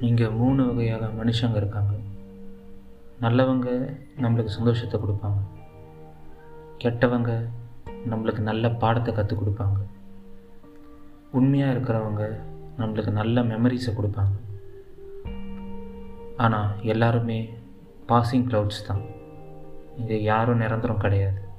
இங்கே மூணு வகையான மனுஷங்க இருக்காங்க. நல்லவங்க நம்மளுக்கு சந்தோஷத்தை கொடுப்பாங்க. கெட்டவங்க நம்மளுக்கு நல்ல பாடத்தை கற்றுக் கொடுப்பாங்க. உண்மையாக இருக்கிறவங்க நம்மளுக்கு நல்ல மெமரிஸை கொடுப்பாங்க. ஆனால் எல்லாருமே பாசிங் க்ளவுட்ஸ் தான். இங்கே யாரும் நிரந்தரம் கிடையாது.